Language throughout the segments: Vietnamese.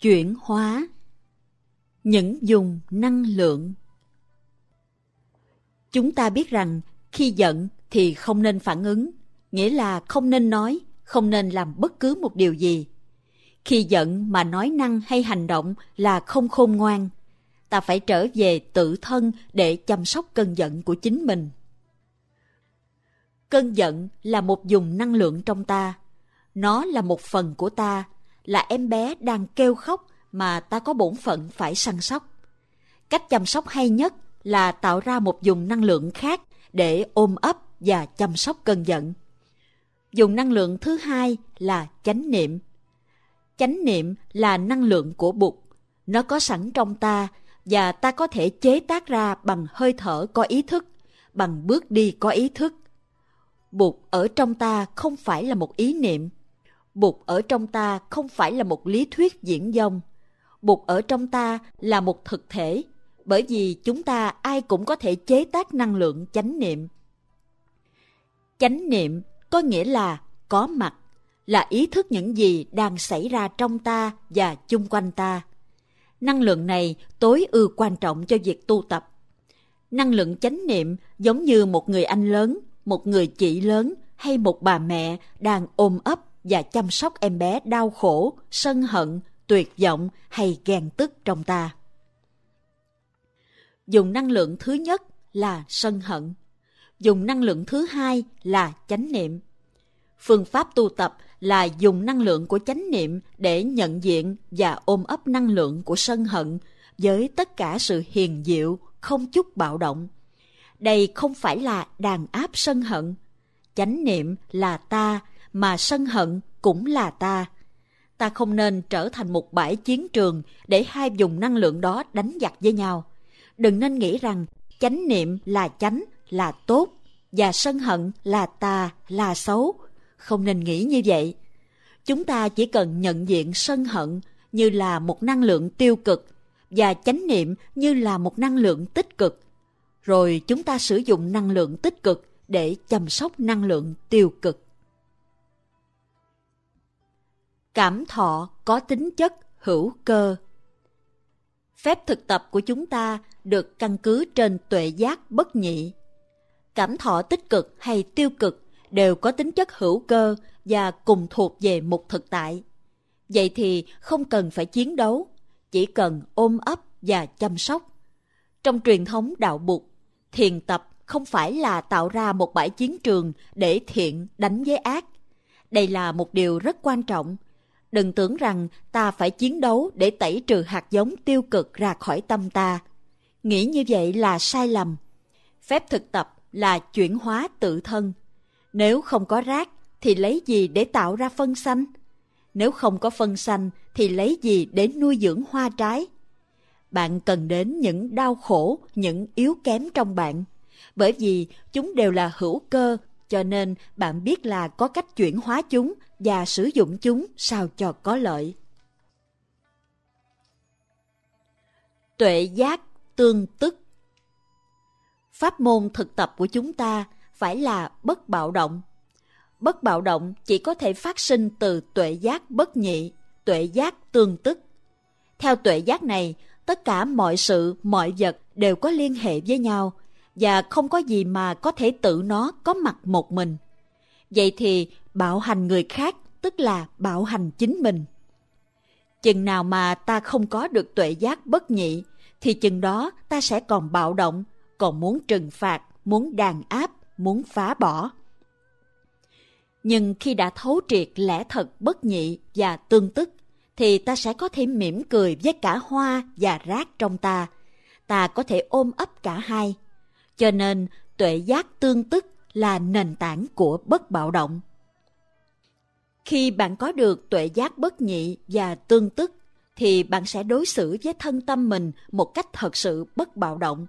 chuyển hóa. Những dùng năng lượng. Chúng ta biết rằng khi giận thì không nên phản ứng, nghĩa là không nên nói, không nên làm bất cứ một điều gì. Khi giận mà nói năng hay hành động là không khôn ngoan, ta phải trở về tự thân để chăm sóc cơn giận của chính mình. Cơn giận là một dùng năng lượng trong ta. Nó là một phần của ta là em bé đang kêu khóc mà ta có bổn phận phải săn sóc. Cách chăm sóc hay nhất là tạo ra một dùng năng lượng khác để ôm ấp và chăm sóc cơn giận. Dùng năng lượng thứ hai là chánh niệm. Chánh niệm là năng lượng của bụt. Nó có sẵn trong ta và ta có thể chế tác ra bằng hơi thở có ý thức, bằng bước đi có ý thức. Bụt ở trong ta không phải là một ý niệm bụt ở trong ta không phải là một lý thuyết diễn dông. Bụt ở trong ta là một thực thể, bởi vì chúng ta ai cũng có thể chế tác năng lượng chánh niệm. Chánh niệm có nghĩa là có mặt, là ý thức những gì đang xảy ra trong ta và chung quanh ta. Năng lượng này tối ưu quan trọng cho việc tu tập. Năng lượng chánh niệm giống như một người anh lớn, một người chị lớn hay một bà mẹ đang ôm ấp và chăm sóc em bé đau khổ, sân hận, tuyệt vọng hay ghen tức trong ta. Dùng năng lượng thứ nhất là sân hận. Dùng năng lượng thứ hai là chánh niệm. Phương pháp tu tập là dùng năng lượng của chánh niệm để nhận diện và ôm ấp năng lượng của sân hận với tất cả sự hiền diệu, không chút bạo động. Đây không phải là đàn áp sân hận. Chánh niệm là ta mà sân hận cũng là ta. Ta không nên trở thành một bãi chiến trường để hai dùng năng lượng đó đánh giặc với nhau. Đừng nên nghĩ rằng chánh niệm là chánh, là tốt, và sân hận là tà, là xấu. Không nên nghĩ như vậy. Chúng ta chỉ cần nhận diện sân hận như là một năng lượng tiêu cực, và chánh niệm như là một năng lượng tích cực. Rồi chúng ta sử dụng năng lượng tích cực để chăm sóc năng lượng tiêu cực. Cảm thọ có tính chất hữu cơ. Phép thực tập của chúng ta được căn cứ trên tuệ giác bất nhị. Cảm thọ tích cực hay tiêu cực đều có tính chất hữu cơ và cùng thuộc về một thực tại. Vậy thì không cần phải chiến đấu, chỉ cần ôm ấp và chăm sóc. Trong truyền thống đạo bụt, thiền tập không phải là tạo ra một bãi chiến trường để thiện đánh với ác. Đây là một điều rất quan trọng đừng tưởng rằng ta phải chiến đấu để tẩy trừ hạt giống tiêu cực ra khỏi tâm ta. Nghĩ như vậy là sai lầm. Phép thực tập là chuyển hóa tự thân. Nếu không có rác thì lấy gì để tạo ra phân xanh nếu không có phân xanh thì lấy gì để nuôi dưỡng hoa trái? Bạn cần đến những đau khổ, những yếu kém trong bạn. Bởi vì chúng đều là hữu cơ cho nên bạn biết là có cách chuyển hóa chúng và sử dụng chúng sao cho có lợi. Tuệ giác tương tức. Pháp môn thực tập của chúng ta phải là bất bạo động. Bất bạo động chỉ có thể phát sinh từ tuệ giác bất nhị, tuệ giác tương tức. Theo tuệ giác này, tất cả mọi sự, mọi vật đều có liên hệ với nhau và không có gì mà có thể tự nó có mặt một mình. Vậy thì bạo hành người khác, tức là bạo hành chính mình. Chừng nào mà ta không có được tuệ giác bất nhị, thì chừng đó ta sẽ còn bạo động, còn muốn trừng phạt, muốn đàn áp, muốn phá bỏ. Nhưng khi đã thấu triệt lẽ thật bất nhị và tương tức, thì ta sẽ có thể mỉm cười với cả hoa và rác trong ta. Ta có thể ôm ấp cả hai cho nên, tuệ giác tương tức là nền tảng của bất bạo động. Khi bạn có được tuệ giác bất nhị và tương tức, thì bạn sẽ đối xử với thân tâm mình một cách thật sự bất bạo động.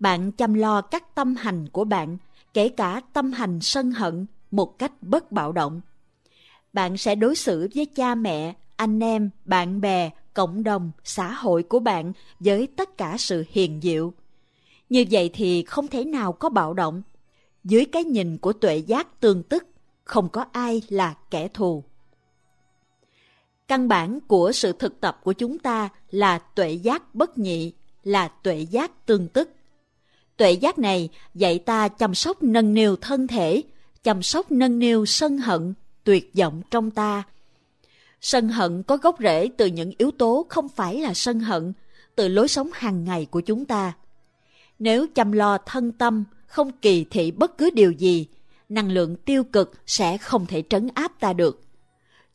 Bạn chăm lo các tâm hành của bạn, kể cả tâm hành sân hận, một cách bất bạo động. Bạn sẽ đối xử với cha mẹ, anh em, bạn bè, cộng đồng, xã hội của bạn với tất cả sự hiền diệu như vậy thì không thể nào có bạo động dưới cái nhìn của tuệ giác tương tức không có ai là kẻ thù Căn bản của sự thực tập của chúng ta là tuệ giác bất nhị, là tuệ giác tương tức. Tuệ giác này dạy ta chăm sóc nâng niu thân thể, chăm sóc nâng niu sân hận, tuyệt vọng trong ta. Sân hận có gốc rễ từ những yếu tố không phải là sân hận, từ lối sống hàng ngày của chúng ta. Nếu chăm lo thân tâm, không kỳ thị bất cứ điều gì, năng lượng tiêu cực sẽ không thể trấn áp ta được.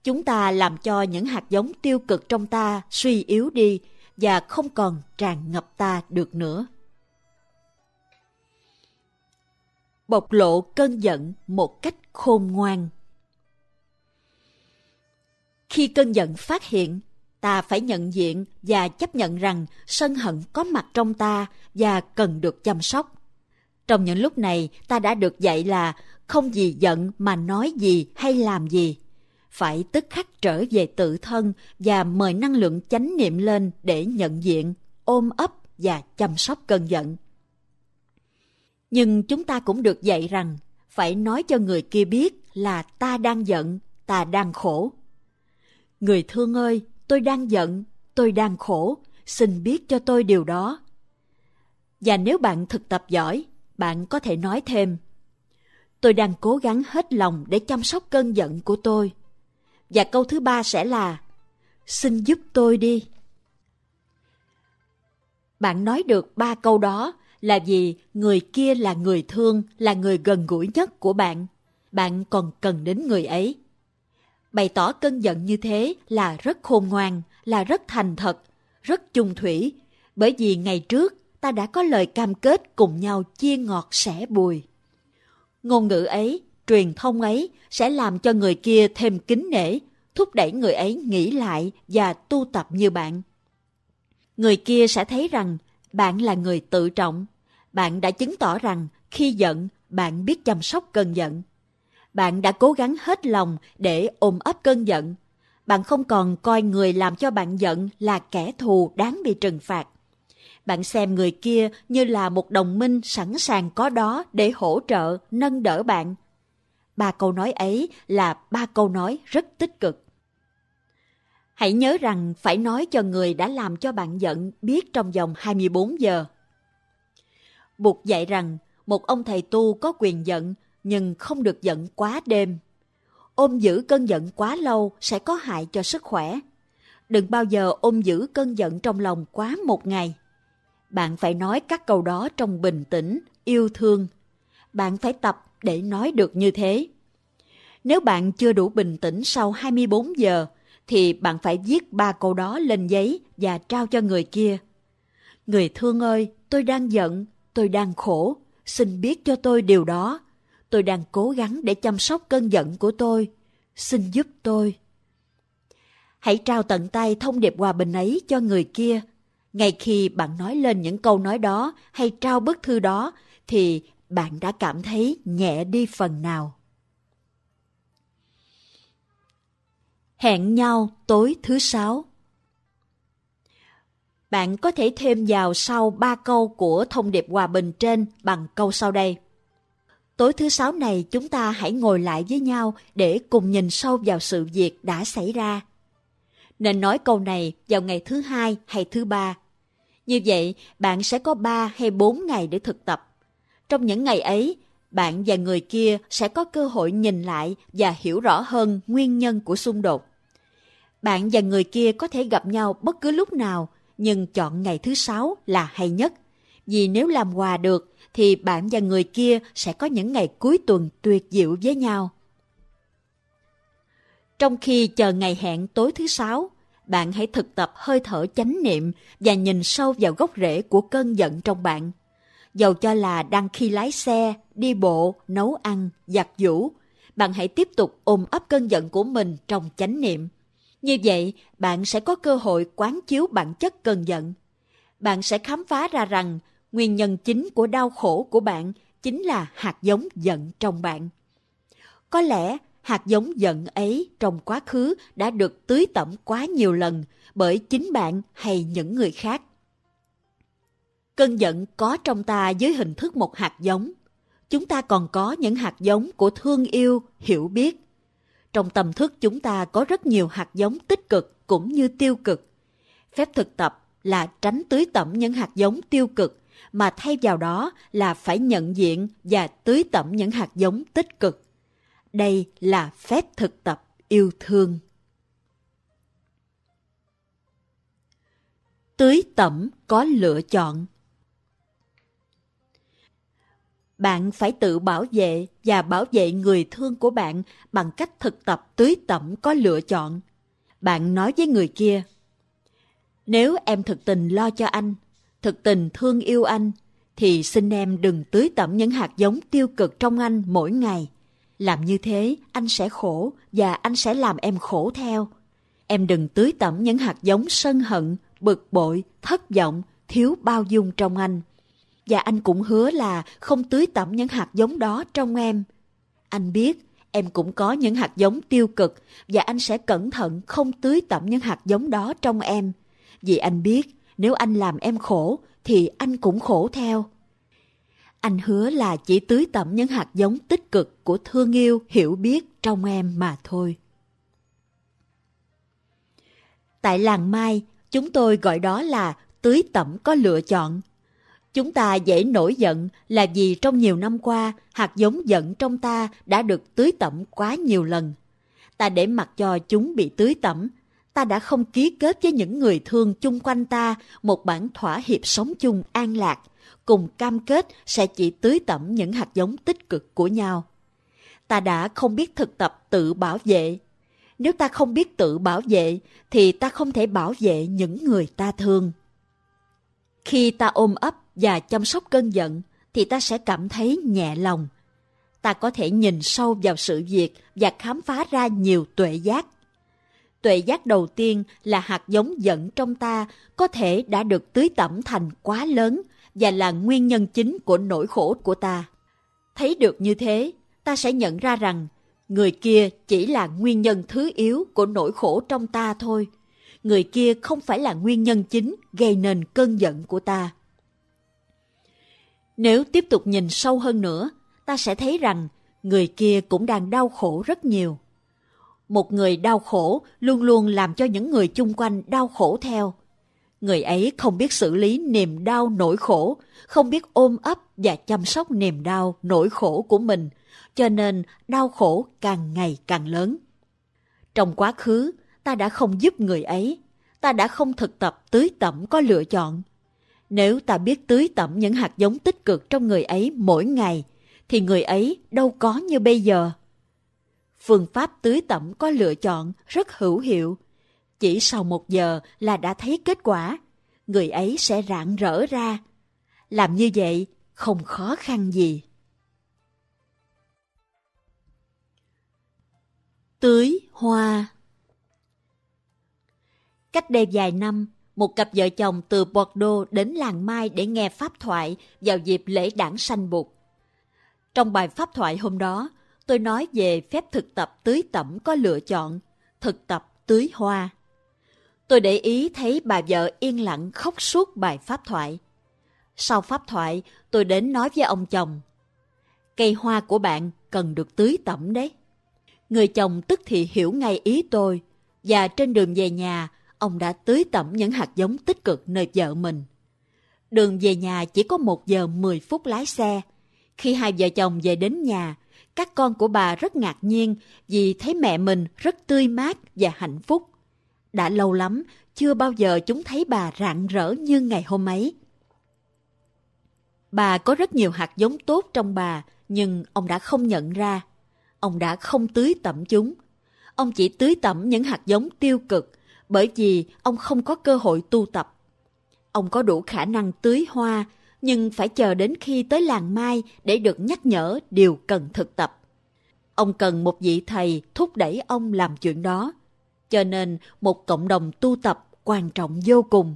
Chúng ta làm cho những hạt giống tiêu cực trong ta suy yếu đi và không còn tràn ngập ta được nữa. Bộc lộ cơn giận một cách khôn ngoan. Khi cơn giận phát hiện, ta phải nhận diện và chấp nhận rằng sân hận có mặt trong ta và cần được chăm sóc. Trong những lúc này, ta đã được dạy là không gì giận mà nói gì hay làm gì. Phải tức khắc trở về tự thân và mời năng lượng chánh niệm lên để nhận diện, ôm ấp và chăm sóc cơn giận. Nhưng chúng ta cũng được dạy rằng phải nói cho người kia biết là ta đang giận, ta đang khổ. Người thương ơi, tôi đang giận, tôi đang khổ, xin biết cho tôi điều đó. Và nếu bạn thực tập giỏi, bạn có thể nói thêm. Tôi đang cố gắng hết lòng để chăm sóc cơn giận của tôi. Và câu thứ ba sẽ là xin giúp tôi đi. Bạn nói được ba câu đó là vì người kia là người thương là người gần gũi nhất của bạn. Bạn còn cần đến người ấy bày tỏ cơn giận như thế là rất khôn ngoan là rất thành thật rất chung thủy bởi vì ngày trước ta đã có lời cam kết cùng nhau chia ngọt sẻ bùi. Ngôn ngữ ấy, truyền thông ấy sẽ làm cho người kia thêm kính nể, thúc đẩy người ấy nghĩ lại và tu tập như bạn. Người kia sẽ thấy rằng bạn là người tự trọng. Bạn đã chứng tỏ rằng khi giận, bạn biết chăm sóc cơn giận. Bạn đã cố gắng hết lòng để ôm ấp cơn giận. Bạn không còn coi người làm cho bạn giận là kẻ thù đáng bị trừng phạt bạn xem người kia như là một đồng minh sẵn sàng có đó để hỗ trợ, nâng đỡ bạn. Ba câu nói ấy là ba câu nói rất tích cực. Hãy nhớ rằng phải nói cho người đã làm cho bạn giận biết trong vòng 24 giờ. Buộc dạy rằng một ông thầy tu có quyền giận nhưng không được giận quá đêm. Ôm giữ cơn giận quá lâu sẽ có hại cho sức khỏe. Đừng bao giờ ôm giữ cơn giận trong lòng quá một ngày bạn phải nói các câu đó trong bình tĩnh, yêu thương. Bạn phải tập để nói được như thế. Nếu bạn chưa đủ bình tĩnh sau 24 giờ, thì bạn phải viết ba câu đó lên giấy và trao cho người kia. Người thương ơi, tôi đang giận, tôi đang khổ, xin biết cho tôi điều đó. Tôi đang cố gắng để chăm sóc cơn giận của tôi. Xin giúp tôi. Hãy trao tận tay thông điệp hòa bình ấy cho người kia ngay khi bạn nói lên những câu nói đó hay trao bức thư đó, thì bạn đã cảm thấy nhẹ đi phần nào. Hẹn nhau tối thứ sáu Bạn có thể thêm vào sau ba câu của thông điệp hòa bình trên bằng câu sau đây. Tối thứ sáu này chúng ta hãy ngồi lại với nhau để cùng nhìn sâu vào sự việc đã xảy ra nên nói câu này vào ngày thứ hai hay thứ ba. Như vậy, bạn sẽ có ba hay bốn ngày để thực tập. Trong những ngày ấy, bạn và người kia sẽ có cơ hội nhìn lại và hiểu rõ hơn nguyên nhân của xung đột. Bạn và người kia có thể gặp nhau bất cứ lúc nào, nhưng chọn ngày thứ sáu là hay nhất. Vì nếu làm hòa được, thì bạn và người kia sẽ có những ngày cuối tuần tuyệt diệu với nhau. Trong khi chờ ngày hẹn tối thứ sáu, bạn hãy thực tập hơi thở chánh niệm và nhìn sâu vào gốc rễ của cơn giận trong bạn. Dầu cho là đang khi lái xe, đi bộ, nấu ăn, giặt giũ, bạn hãy tiếp tục ôm ấp cơn giận của mình trong chánh niệm. Như vậy, bạn sẽ có cơ hội quán chiếu bản chất cơn giận. Bạn sẽ khám phá ra rằng nguyên nhân chính của đau khổ của bạn chính là hạt giống giận trong bạn. Có lẽ hạt giống giận ấy trong quá khứ đã được tưới tẩm quá nhiều lần bởi chính bạn hay những người khác. Cơn giận có trong ta dưới hình thức một hạt giống. Chúng ta còn có những hạt giống của thương yêu, hiểu biết. Trong tâm thức chúng ta có rất nhiều hạt giống tích cực cũng như tiêu cực. Phép thực tập là tránh tưới tẩm những hạt giống tiêu cực mà thay vào đó là phải nhận diện và tưới tẩm những hạt giống tích cực. Đây là phép thực tập yêu thương. Tưới tẩm có lựa chọn. Bạn phải tự bảo vệ và bảo vệ người thương của bạn bằng cách thực tập tưới tẩm có lựa chọn. Bạn nói với người kia, nếu em thực tình lo cho anh, thực tình thương yêu anh, thì xin em đừng tưới tẩm những hạt giống tiêu cực trong anh mỗi ngày. Làm như thế, anh sẽ khổ và anh sẽ làm em khổ theo. Em đừng tưới tẩm những hạt giống sân hận, bực bội, thất vọng, thiếu bao dung trong anh. Và anh cũng hứa là không tưới tẩm những hạt giống đó trong em. Anh biết em cũng có những hạt giống tiêu cực và anh sẽ cẩn thận không tưới tẩm những hạt giống đó trong em. Vì anh biết nếu anh làm em khổ thì anh cũng khổ theo. Anh hứa là chỉ tưới tẩm những hạt giống tích cực của thương yêu, hiểu biết trong em mà thôi. Tại làng Mai, chúng tôi gọi đó là tưới tẩm có lựa chọn. Chúng ta dễ nổi giận là vì trong nhiều năm qua, hạt giống giận trong ta đã được tưới tẩm quá nhiều lần. Ta để mặc cho chúng bị tưới tẩm. Ta đã không ký kết với những người thương chung quanh ta một bản thỏa hiệp sống chung an lạc, cùng cam kết sẽ chỉ tưới tẩm những hạt giống tích cực của nhau. Ta đã không biết thực tập tự bảo vệ. Nếu ta không biết tự bảo vệ, thì ta không thể bảo vệ những người ta thương. Khi ta ôm ấp và chăm sóc cơn giận, thì ta sẽ cảm thấy nhẹ lòng. Ta có thể nhìn sâu vào sự việc và khám phá ra nhiều tuệ giác. Tuệ giác đầu tiên là hạt giống giận trong ta có thể đã được tưới tẩm thành quá lớn và là nguyên nhân chính của nỗi khổ của ta. Thấy được như thế, ta sẽ nhận ra rằng người kia chỉ là nguyên nhân thứ yếu của nỗi khổ trong ta thôi. Người kia không phải là nguyên nhân chính gây nên cơn giận của ta. Nếu tiếp tục nhìn sâu hơn nữa, ta sẽ thấy rằng người kia cũng đang đau khổ rất nhiều. Một người đau khổ luôn luôn làm cho những người chung quanh đau khổ theo. Người ấy không biết xử lý niềm đau nỗi khổ, không biết ôm ấp và chăm sóc niềm đau nỗi khổ của mình, cho nên đau khổ càng ngày càng lớn. Trong quá khứ, ta đã không giúp người ấy, ta đã không thực tập tưới tẩm có lựa chọn. Nếu ta biết tưới tẩm những hạt giống tích cực trong người ấy mỗi ngày, thì người ấy đâu có như bây giờ. Phương pháp tưới tẩm có lựa chọn rất hữu hiệu, chỉ sau một giờ là đã thấy kết quả, người ấy sẽ rạng rỡ ra. Làm như vậy không khó khăn gì. Tưới hoa Cách đây vài năm, một cặp vợ chồng từ Bordeaux đến làng Mai để nghe pháp thoại vào dịp lễ đảng sanh bụt. Trong bài pháp thoại hôm đó, tôi nói về phép thực tập tưới tẩm có lựa chọn, thực tập tưới hoa. Tôi để ý thấy bà vợ yên lặng khóc suốt bài pháp thoại. Sau pháp thoại, tôi đến nói với ông chồng. Cây hoa của bạn cần được tưới tẩm đấy. Người chồng tức thì hiểu ngay ý tôi, và trên đường về nhà, ông đã tưới tẩm những hạt giống tích cực nơi vợ mình. Đường về nhà chỉ có một giờ 10 phút lái xe. Khi hai vợ chồng về đến nhà, các con của bà rất ngạc nhiên vì thấy mẹ mình rất tươi mát và hạnh phúc. Đã lâu lắm, chưa bao giờ chúng thấy bà rạng rỡ như ngày hôm ấy. Bà có rất nhiều hạt giống tốt trong bà, nhưng ông đã không nhận ra. Ông đã không tưới tẩm chúng. Ông chỉ tưới tẩm những hạt giống tiêu cực, bởi vì ông không có cơ hội tu tập. Ông có đủ khả năng tưới hoa, nhưng phải chờ đến khi tới làng mai để được nhắc nhở điều cần thực tập. Ông cần một vị thầy thúc đẩy ông làm chuyện đó. Cho nên một cộng đồng tu tập quan trọng vô cùng.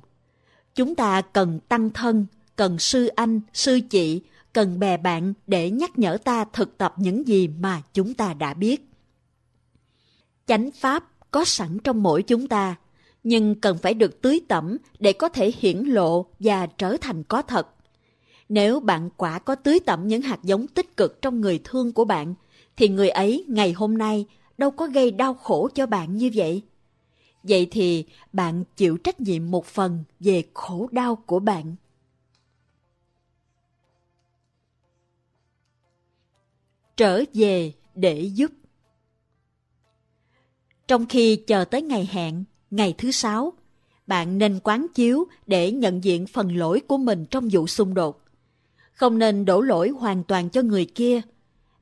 Chúng ta cần tăng thân, cần sư anh, sư chị, cần bè bạn để nhắc nhở ta thực tập những gì mà chúng ta đã biết. Chánh pháp có sẵn trong mỗi chúng ta, nhưng cần phải được tưới tẩm để có thể hiển lộ và trở thành có thật. Nếu bạn quả có tưới tẩm những hạt giống tích cực trong người thương của bạn, thì người ấy ngày hôm nay đâu có gây đau khổ cho bạn như vậy. Vậy thì bạn chịu trách nhiệm một phần về khổ đau của bạn. Trở về để giúp Trong khi chờ tới ngày hẹn, ngày thứ sáu, bạn nên quán chiếu để nhận diện phần lỗi của mình trong vụ xung đột. Không nên đổ lỗi hoàn toàn cho người kia.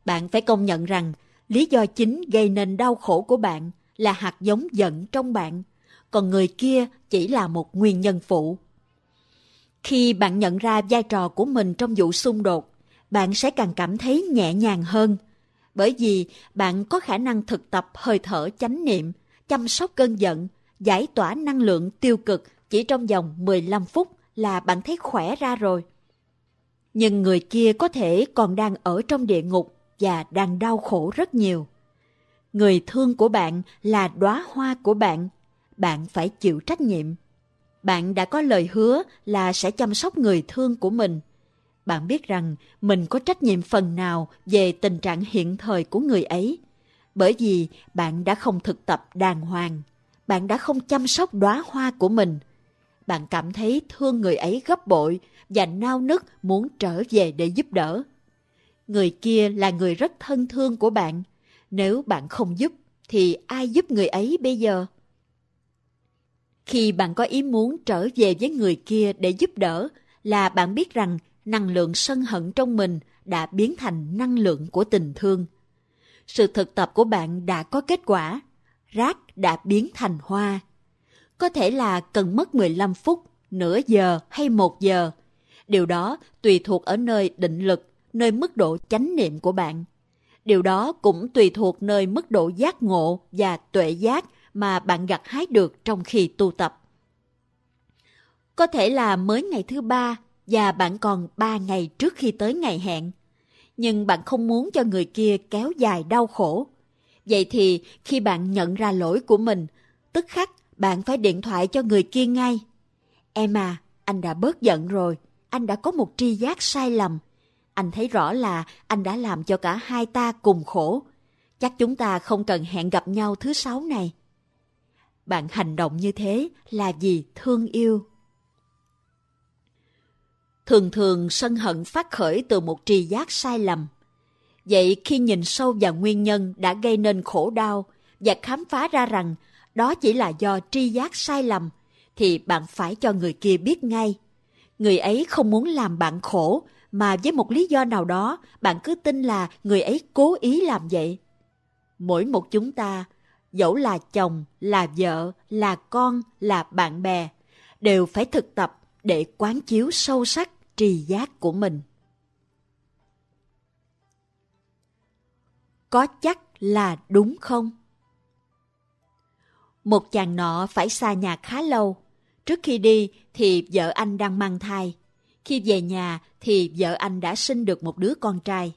Bạn phải công nhận rằng lý do chính gây nên đau khổ của bạn là hạt giống giận trong bạn, còn người kia chỉ là một nguyên nhân phụ. Khi bạn nhận ra vai trò của mình trong vụ xung đột, bạn sẽ càng cảm thấy nhẹ nhàng hơn, bởi vì bạn có khả năng thực tập hơi thở chánh niệm, chăm sóc cơn giận, giải tỏa năng lượng tiêu cực chỉ trong vòng 15 phút là bạn thấy khỏe ra rồi. Nhưng người kia có thể còn đang ở trong địa ngục và đang đau khổ rất nhiều. Người thương của bạn là đóa hoa của bạn, bạn phải chịu trách nhiệm. Bạn đã có lời hứa là sẽ chăm sóc người thương của mình. Bạn biết rằng mình có trách nhiệm phần nào về tình trạng hiện thời của người ấy, bởi vì bạn đã không thực tập đàng hoàng, bạn đã không chăm sóc đóa hoa của mình. Bạn cảm thấy thương người ấy gấp bội và nao nức muốn trở về để giúp đỡ. Người kia là người rất thân thương của bạn. Nếu bạn không giúp, thì ai giúp người ấy bây giờ? Khi bạn có ý muốn trở về với người kia để giúp đỡ, là bạn biết rằng năng lượng sân hận trong mình đã biến thành năng lượng của tình thương. Sự thực tập của bạn đã có kết quả, rác đã biến thành hoa. Có thể là cần mất 15 phút, nửa giờ hay một giờ. Điều đó tùy thuộc ở nơi định lực, nơi mức độ chánh niệm của bạn. Điều đó cũng tùy thuộc nơi mức độ giác ngộ và tuệ giác mà bạn gặt hái được trong khi tu tập. Có thể là mới ngày thứ ba và bạn còn ba ngày trước khi tới ngày hẹn. Nhưng bạn không muốn cho người kia kéo dài đau khổ. Vậy thì khi bạn nhận ra lỗi của mình, tức khắc bạn phải điện thoại cho người kia ngay. Em à, anh đã bớt giận rồi, anh đã có một tri giác sai lầm. Anh thấy rõ là anh đã làm cho cả hai ta cùng khổ. Chắc chúng ta không cần hẹn gặp nhau thứ sáu này. Bạn hành động như thế là vì thương yêu. Thường thường sân hận phát khởi từ một tri giác sai lầm. Vậy khi nhìn sâu vào nguyên nhân đã gây nên khổ đau và khám phá ra rằng đó chỉ là do tri giác sai lầm, thì bạn phải cho người kia biết ngay. Người ấy không muốn làm bạn khổ, mà với một lý do nào đó bạn cứ tin là người ấy cố ý làm vậy. Mỗi một chúng ta, dẫu là chồng, là vợ, là con, là bạn bè, đều phải thực tập để quán chiếu sâu sắc tri giác của mình. Có chắc là đúng không? Một chàng nọ phải xa nhà khá lâu. Trước khi đi thì vợ anh đang mang thai. Khi về nhà thì vợ anh đã sinh được một đứa con trai.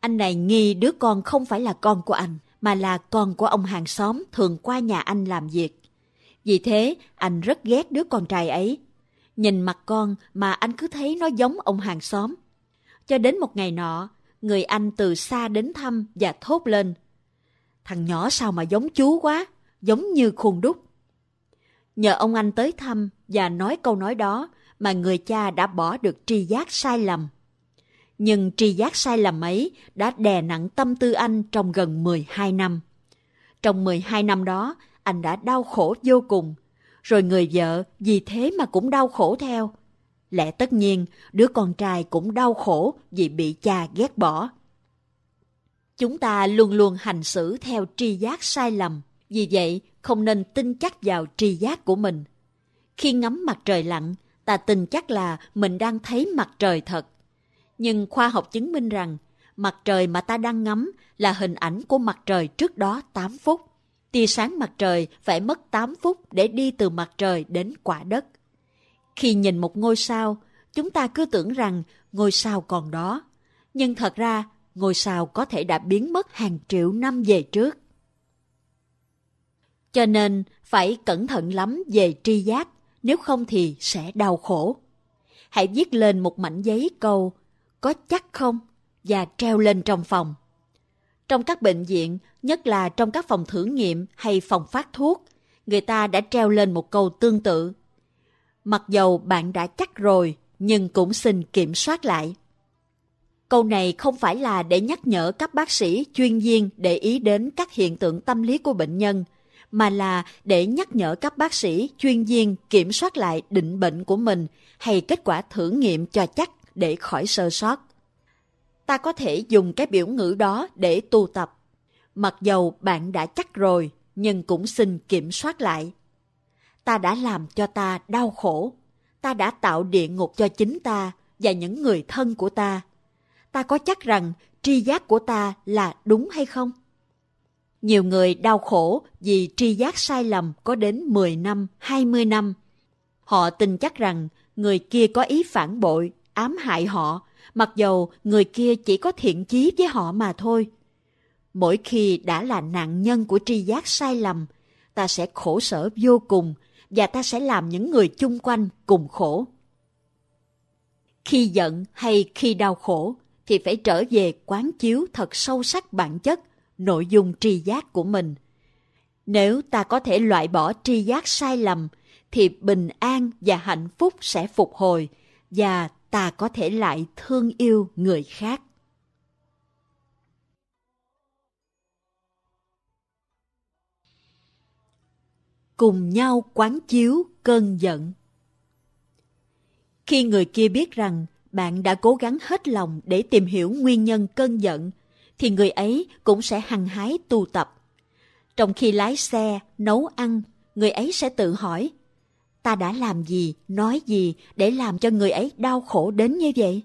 Anh này nghi đứa con không phải là con của anh, mà là con của ông hàng xóm thường qua nhà anh làm việc. Vì thế, anh rất ghét đứa con trai ấy. Nhìn mặt con mà anh cứ thấy nó giống ông hàng xóm. Cho đến một ngày nọ, người anh từ xa đến thăm và thốt lên. Thằng nhỏ sao mà giống chú quá, giống như khuôn đúc. Nhờ ông anh tới thăm và nói câu nói đó mà người cha đã bỏ được tri giác sai lầm. Nhưng tri giác sai lầm ấy đã đè nặng tâm tư anh trong gần 12 năm. Trong 12 năm đó, anh đã đau khổ vô cùng. Rồi người vợ vì thế mà cũng đau khổ theo. Lẽ tất nhiên, đứa con trai cũng đau khổ vì bị cha ghét bỏ. Chúng ta luôn luôn hành xử theo tri giác sai lầm. Vì vậy, không nên tin chắc vào tri giác của mình. Khi ngắm mặt trời lặn, ta tin chắc là mình đang thấy mặt trời thật. Nhưng khoa học chứng minh rằng mặt trời mà ta đang ngắm là hình ảnh của mặt trời trước đó 8 phút. Tia sáng mặt trời phải mất 8 phút để đi từ mặt trời đến quả đất. Khi nhìn một ngôi sao, chúng ta cứ tưởng rằng ngôi sao còn đó. Nhưng thật ra, ngôi sao có thể đã biến mất hàng triệu năm về trước. Cho nên, phải cẩn thận lắm về tri giác nếu không thì sẽ đau khổ. Hãy viết lên một mảnh giấy câu có chắc không và treo lên trong phòng. Trong các bệnh viện, nhất là trong các phòng thử nghiệm hay phòng phát thuốc, người ta đã treo lên một câu tương tự. Mặc dầu bạn đã chắc rồi, nhưng cũng xin kiểm soát lại. Câu này không phải là để nhắc nhở các bác sĩ chuyên viên để ý đến các hiện tượng tâm lý của bệnh nhân, mà là để nhắc nhở các bác sĩ chuyên viên kiểm soát lại định bệnh của mình hay kết quả thử nghiệm cho chắc để khỏi sơ sót. Ta có thể dùng cái biểu ngữ đó để tu tập. Mặc dầu bạn đã chắc rồi, nhưng cũng xin kiểm soát lại. Ta đã làm cho ta đau khổ. Ta đã tạo địa ngục cho chính ta và những người thân của ta. Ta có chắc rằng tri giác của ta là đúng hay không? Nhiều người đau khổ vì tri giác sai lầm có đến 10 năm, 20 năm. Họ tin chắc rằng người kia có ý phản bội, ám hại họ, mặc dầu người kia chỉ có thiện chí với họ mà thôi. Mỗi khi đã là nạn nhân của tri giác sai lầm, ta sẽ khổ sở vô cùng và ta sẽ làm những người chung quanh cùng khổ. Khi giận hay khi đau khổ thì phải trở về quán chiếu thật sâu sắc bản chất, nội dung tri giác của mình. Nếu ta có thể loại bỏ tri giác sai lầm thì bình an và hạnh phúc sẽ phục hồi và ta có thể lại thương yêu người khác. Cùng nhau quán chiếu cơn giận. Khi người kia biết rằng bạn đã cố gắng hết lòng để tìm hiểu nguyên nhân cơn giận, thì người ấy cũng sẽ hăng hái tu tập. Trong khi lái xe, nấu ăn, người ấy sẽ tự hỏi, ta đã làm gì, nói gì để làm cho người ấy đau khổ đến như vậy?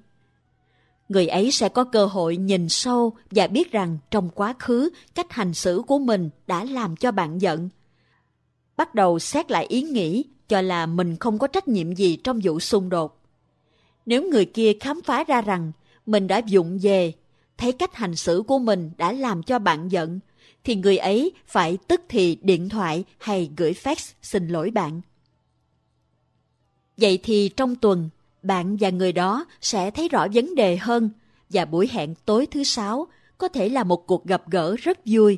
Người ấy sẽ có cơ hội nhìn sâu và biết rằng trong quá khứ cách hành xử của mình đã làm cho bạn giận. Bắt đầu xét lại ý nghĩ cho là mình không có trách nhiệm gì trong vụ xung đột. Nếu người kia khám phá ra rằng mình đã dụng về, thấy cách hành xử của mình đã làm cho bạn giận, thì người ấy phải tức thì điện thoại hay gửi fax xin lỗi bạn. Vậy thì trong tuần, bạn và người đó sẽ thấy rõ vấn đề hơn và buổi hẹn tối thứ sáu có thể là một cuộc gặp gỡ rất vui.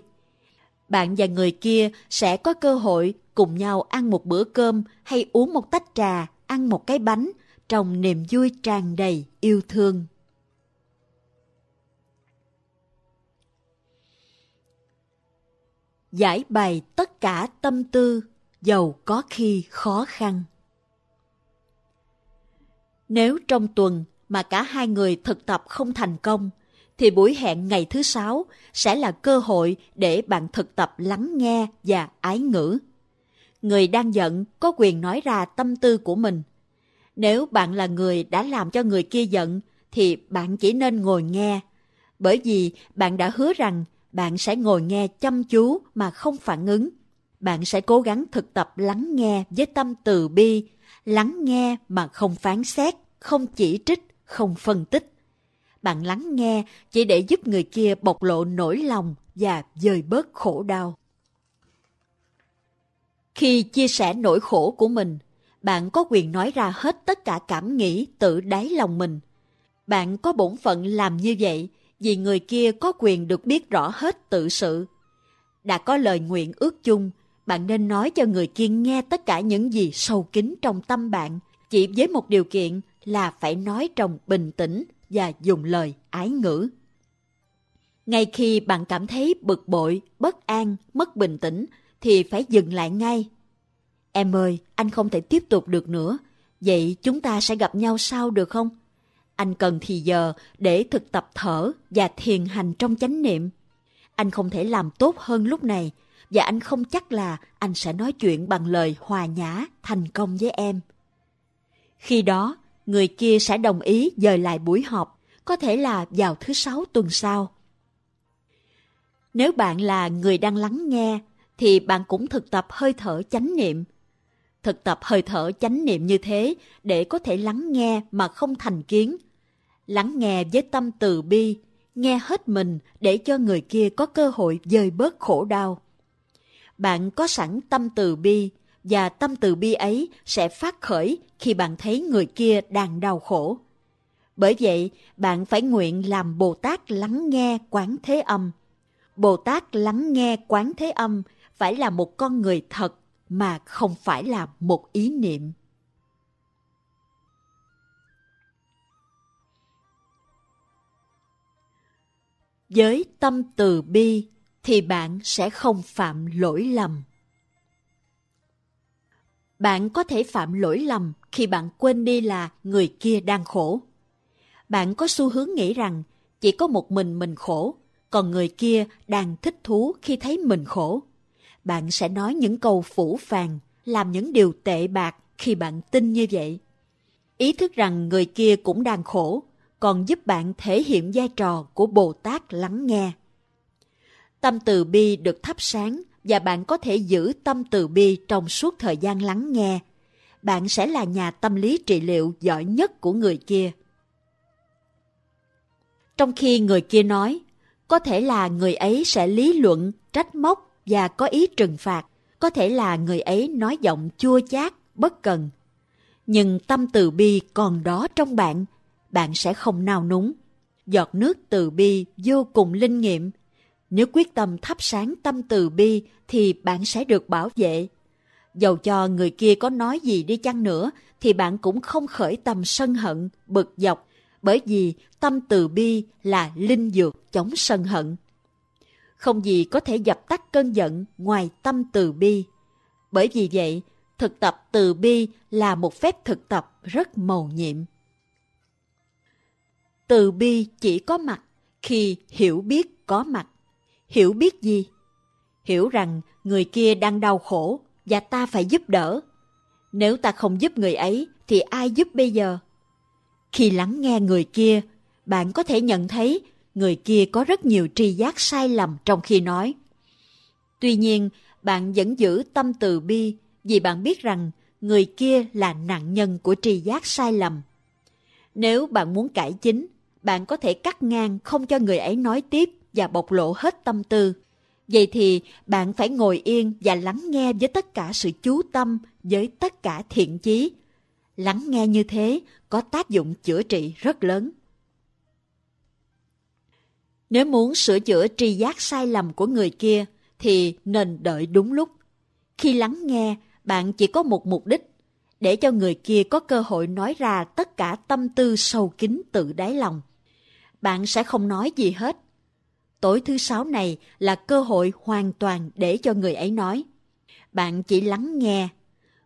Bạn và người kia sẽ có cơ hội cùng nhau ăn một bữa cơm hay uống một tách trà, ăn một cái bánh trong niềm vui tràn đầy yêu thương. Giải bày tất cả tâm tư, dầu có khi khó khăn. Nếu trong tuần mà cả hai người thực tập không thành công, thì buổi hẹn ngày thứ sáu sẽ là cơ hội để bạn thực tập lắng nghe và ái ngữ. Người đang giận có quyền nói ra tâm tư của mình. Nếu bạn là người đã làm cho người kia giận, thì bạn chỉ nên ngồi nghe. Bởi vì bạn đã hứa rằng bạn sẽ ngồi nghe chăm chú mà không phản ứng. Bạn sẽ cố gắng thực tập lắng nghe với tâm từ bi, lắng nghe mà không phán xét, không chỉ trích, không phân tích. Bạn lắng nghe chỉ để giúp người kia bộc lộ nỗi lòng và dời bớt khổ đau. Khi chia sẻ nỗi khổ của mình, bạn có quyền nói ra hết tất cả cảm nghĩ tự đáy lòng mình. Bạn có bổn phận làm như vậy vì người kia có quyền được biết rõ hết tự sự. Đã có lời nguyện ước chung, bạn nên nói cho người kia nghe tất cả những gì sâu kín trong tâm bạn, chỉ với một điều kiện là phải nói trong bình tĩnh và dùng lời ái ngữ. Ngay khi bạn cảm thấy bực bội, bất an, mất bình tĩnh, thì phải dừng lại ngay. Em ơi, anh không thể tiếp tục được nữa. Vậy chúng ta sẽ gặp nhau sau được không? Anh cần thì giờ để thực tập thở và thiền hành trong chánh niệm. Anh không thể làm tốt hơn lúc này và anh không chắc là anh sẽ nói chuyện bằng lời hòa nhã thành công với em. Khi đó, người kia sẽ đồng ý dời lại buổi họp, có thể là vào thứ sáu tuần sau. Nếu bạn là người đang lắng nghe, thì bạn cũng thực tập hơi thở chánh niệm. Thực tập hơi thở chánh niệm như thế để có thể lắng nghe mà không thành kiến. Lắng nghe với tâm từ bi, nghe hết mình để cho người kia có cơ hội dời bớt khổ đau. Bạn có sẵn tâm từ bi, và tâm từ bi ấy sẽ phát khởi khi bạn thấy người kia đang đau khổ. Bởi vậy, bạn phải nguyện làm Bồ Tát lắng nghe quán thế âm. Bồ Tát lắng nghe quán thế âm phải là một con người thật mà không phải là một ý niệm. Với tâm từ bi thì bạn sẽ không phạm lỗi lầm. Bạn có thể phạm lỗi lầm khi bạn quên đi là người kia đang khổ. Bạn có xu hướng nghĩ rằng chỉ có một mình mình khổ, còn người kia đang thích thú khi thấy mình khổ. Bạn sẽ nói những câu phủ phàng, làm những điều tệ bạc khi bạn tin như vậy. Ý thức rằng người kia cũng đang khổ, còn giúp bạn thể hiện vai trò của Bồ Tát lắng nghe. Tâm từ bi được thắp sáng và bạn có thể giữ tâm từ bi trong suốt thời gian lắng nghe. Bạn sẽ là nhà tâm lý trị liệu giỏi nhất của người kia. Trong khi người kia nói, có thể là người ấy sẽ lý luận, trách móc và có ý trừng phạt. Có thể là người ấy nói giọng chua chát, bất cần. Nhưng tâm từ bi còn đó trong bạn, bạn sẽ không nao núng. Giọt nước từ bi vô cùng linh nghiệm. Nếu quyết tâm thắp sáng tâm từ bi thì bạn sẽ được bảo vệ. Dầu cho người kia có nói gì đi chăng nữa thì bạn cũng không khởi tâm sân hận, bực dọc bởi vì tâm từ bi là linh dược chống sân hận. Không gì có thể dập tắt cơn giận ngoài tâm từ bi. Bởi vì vậy, thực tập từ bi là một phép thực tập rất mầu nhiệm. Từ bi chỉ có mặt khi hiểu biết có mặt. Hiểu biết gì? Hiểu rằng người kia đang đau khổ và ta phải giúp đỡ. Nếu ta không giúp người ấy thì ai giúp bây giờ? Khi lắng nghe người kia, bạn có thể nhận thấy người kia có rất nhiều tri giác sai lầm trong khi nói. Tuy nhiên, bạn vẫn giữ tâm từ bi vì bạn biết rằng người kia là nạn nhân của tri giác sai lầm. Nếu bạn muốn cải chính, bạn có thể cắt ngang không cho người ấy nói tiếp và bộc lộ hết tâm tư. Vậy thì bạn phải ngồi yên và lắng nghe với tất cả sự chú tâm, với tất cả thiện chí. Lắng nghe như thế có tác dụng chữa trị rất lớn. Nếu muốn sửa chữa tri giác sai lầm của người kia thì nên đợi đúng lúc. Khi lắng nghe, bạn chỉ có một mục đích, để cho người kia có cơ hội nói ra tất cả tâm tư sâu kín tự đáy lòng. Bạn sẽ không nói gì hết. Tối thứ sáu này là cơ hội hoàn toàn để cho người ấy nói. Bạn chỉ lắng nghe.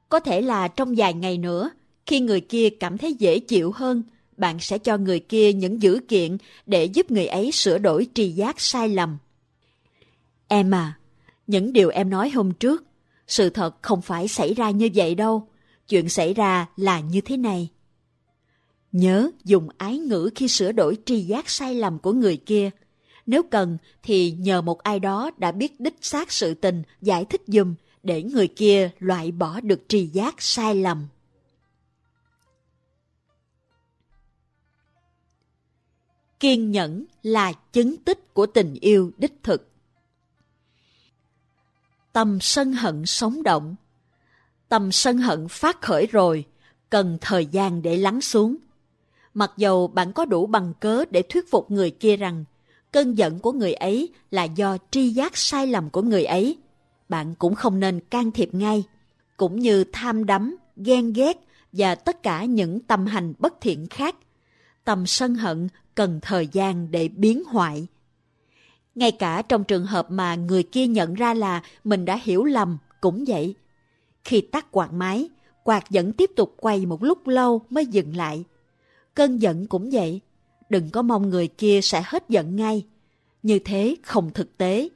Có thể là trong vài ngày nữa, khi người kia cảm thấy dễ chịu hơn, bạn sẽ cho người kia những dữ kiện để giúp người ấy sửa đổi tri giác sai lầm. Em à, những điều em nói hôm trước, sự thật không phải xảy ra như vậy đâu. Chuyện xảy ra là như thế này. Nhớ dùng ái ngữ khi sửa đổi tri giác sai lầm của người kia. Nếu cần thì nhờ một ai đó đã biết đích xác sự tình giải thích dùm để người kia loại bỏ được tri giác sai lầm. Kiên nhẫn là chứng tích của tình yêu đích thực. Tâm sân hận sống động. Tâm sân hận phát khởi rồi, cần thời gian để lắng xuống. Mặc dầu bạn có đủ bằng cớ để thuyết phục người kia rằng cơn giận của người ấy là do tri giác sai lầm của người ấy, bạn cũng không nên can thiệp ngay, cũng như tham đắm, ghen ghét và tất cả những tâm hành bất thiện khác tâm sân hận cần thời gian để biến hoại. Ngay cả trong trường hợp mà người kia nhận ra là mình đã hiểu lầm cũng vậy. Khi tắt quạt máy, quạt vẫn tiếp tục quay một lúc lâu mới dừng lại. Cơn giận cũng vậy. Đừng có mong người kia sẽ hết giận ngay. Như thế không thực tế.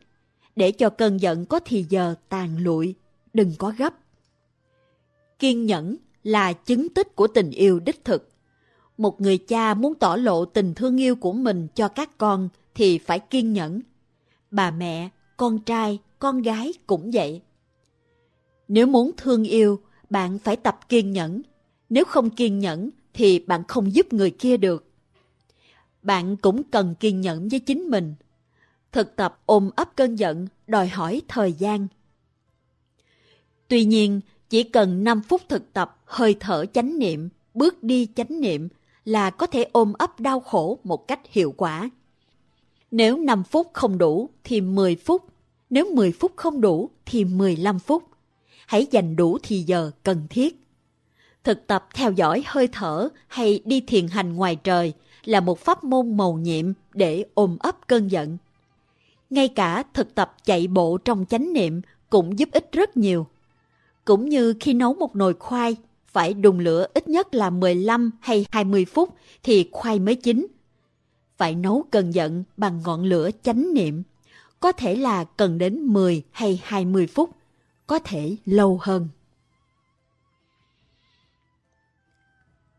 Để cho cơn giận có thì giờ tàn lụi, đừng có gấp. Kiên nhẫn là chứng tích của tình yêu đích thực một người cha muốn tỏ lộ tình thương yêu của mình cho các con thì phải kiên nhẫn. Bà mẹ, con trai, con gái cũng vậy. Nếu muốn thương yêu, bạn phải tập kiên nhẫn. Nếu không kiên nhẫn thì bạn không giúp người kia được. Bạn cũng cần kiên nhẫn với chính mình. Thực tập ôm ấp cơn giận đòi hỏi thời gian. Tuy nhiên, chỉ cần 5 phút thực tập hơi thở chánh niệm, bước đi chánh niệm là có thể ôm ấp đau khổ một cách hiệu quả. Nếu 5 phút không đủ thì 10 phút, nếu 10 phút không đủ thì 15 phút. Hãy dành đủ thì giờ cần thiết. Thực tập theo dõi hơi thở hay đi thiền hành ngoài trời là một pháp môn mầu nhiệm để ôm ấp cơn giận. Ngay cả thực tập chạy bộ trong chánh niệm cũng giúp ích rất nhiều. Cũng như khi nấu một nồi khoai, phải đun lửa ít nhất là 15 hay 20 phút thì khoai mới chín. Phải nấu cần giận bằng ngọn lửa chánh niệm. Có thể là cần đến 10 hay 20 phút, có thể lâu hơn.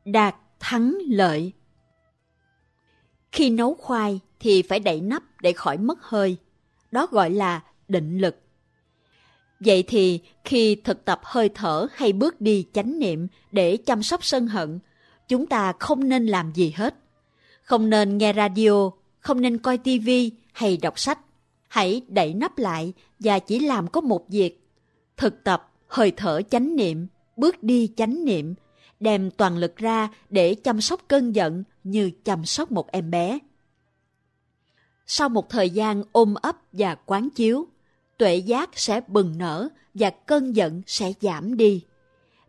Đạt thắng lợi Khi nấu khoai thì phải đậy nắp để khỏi mất hơi. Đó gọi là định lực. Vậy thì khi thực tập hơi thở hay bước đi chánh niệm để chăm sóc sân hận, chúng ta không nên làm gì hết. Không nên nghe radio, không nên coi tivi hay đọc sách. Hãy đẩy nắp lại và chỉ làm có một việc. Thực tập hơi thở chánh niệm, bước đi chánh niệm, đem toàn lực ra để chăm sóc cơn giận như chăm sóc một em bé. Sau một thời gian ôm ấp và quán chiếu, tuệ giác sẽ bừng nở và cơn giận sẽ giảm đi.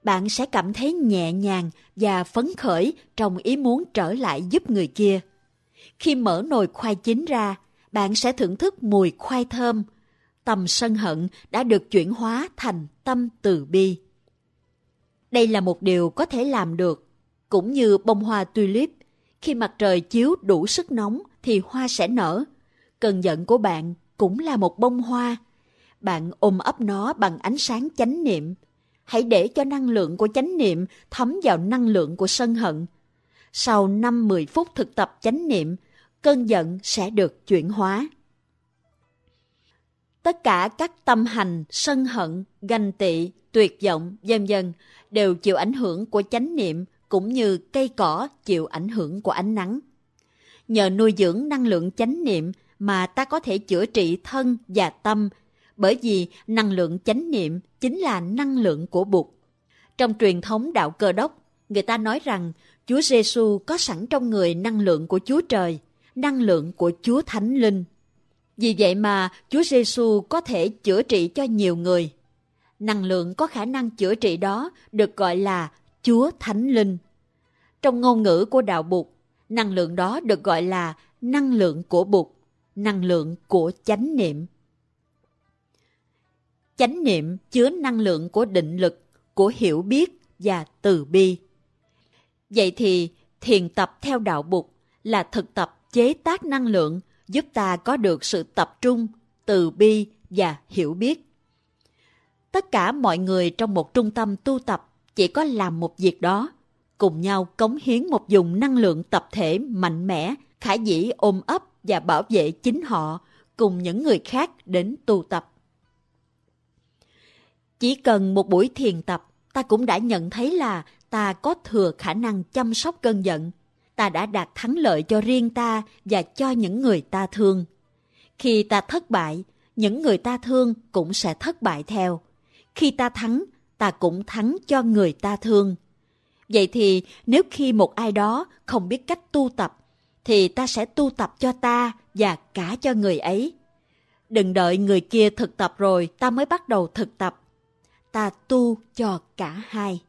Bạn sẽ cảm thấy nhẹ nhàng và phấn khởi trong ý muốn trở lại giúp người kia. Khi mở nồi khoai chín ra, bạn sẽ thưởng thức mùi khoai thơm. Tâm sân hận đã được chuyển hóa thành tâm từ bi. Đây là một điều có thể làm được, cũng như bông hoa tulip. Khi mặt trời chiếu đủ sức nóng thì hoa sẽ nở. Cơn giận của bạn cũng là một bông hoa. Bạn ôm ấp nó bằng ánh sáng chánh niệm. Hãy để cho năng lượng của chánh niệm thấm vào năng lượng của sân hận. Sau 5-10 phút thực tập chánh niệm, cơn giận sẽ được chuyển hóa. Tất cả các tâm hành, sân hận, ganh tị, tuyệt vọng, vân vân đều chịu ảnh hưởng của chánh niệm cũng như cây cỏ chịu ảnh hưởng của ánh nắng. Nhờ nuôi dưỡng năng lượng chánh niệm mà ta có thể chữa trị thân và tâm, bởi vì năng lượng chánh niệm chính là năng lượng của Bụt. Trong truyền thống đạo cơ đốc, người ta nói rằng Chúa Giêsu có sẵn trong người năng lượng của Chúa Trời, năng lượng của Chúa Thánh Linh. Vì vậy mà Chúa Giêsu có thể chữa trị cho nhiều người. Năng lượng có khả năng chữa trị đó được gọi là Chúa Thánh Linh. Trong ngôn ngữ của đạo Bụt, năng lượng đó được gọi là năng lượng của Bụt năng lượng của chánh niệm. Chánh niệm chứa năng lượng của định lực, của hiểu biết và từ bi. Vậy thì thiền tập theo đạo bục là thực tập chế tác năng lượng giúp ta có được sự tập trung, từ bi và hiểu biết. Tất cả mọi người trong một trung tâm tu tập chỉ có làm một việc đó, cùng nhau cống hiến một dùng năng lượng tập thể mạnh mẽ, khả dĩ ôm ấp và bảo vệ chính họ cùng những người khác đến tu tập. Chỉ cần một buổi thiền tập, ta cũng đã nhận thấy là ta có thừa khả năng chăm sóc cơn giận. Ta đã đạt thắng lợi cho riêng ta và cho những người ta thương. Khi ta thất bại, những người ta thương cũng sẽ thất bại theo. Khi ta thắng, ta cũng thắng cho người ta thương. Vậy thì nếu khi một ai đó không biết cách tu tập thì ta sẽ tu tập cho ta và cả cho người ấy. Đừng đợi người kia thực tập rồi ta mới bắt đầu thực tập. Ta tu cho cả hai.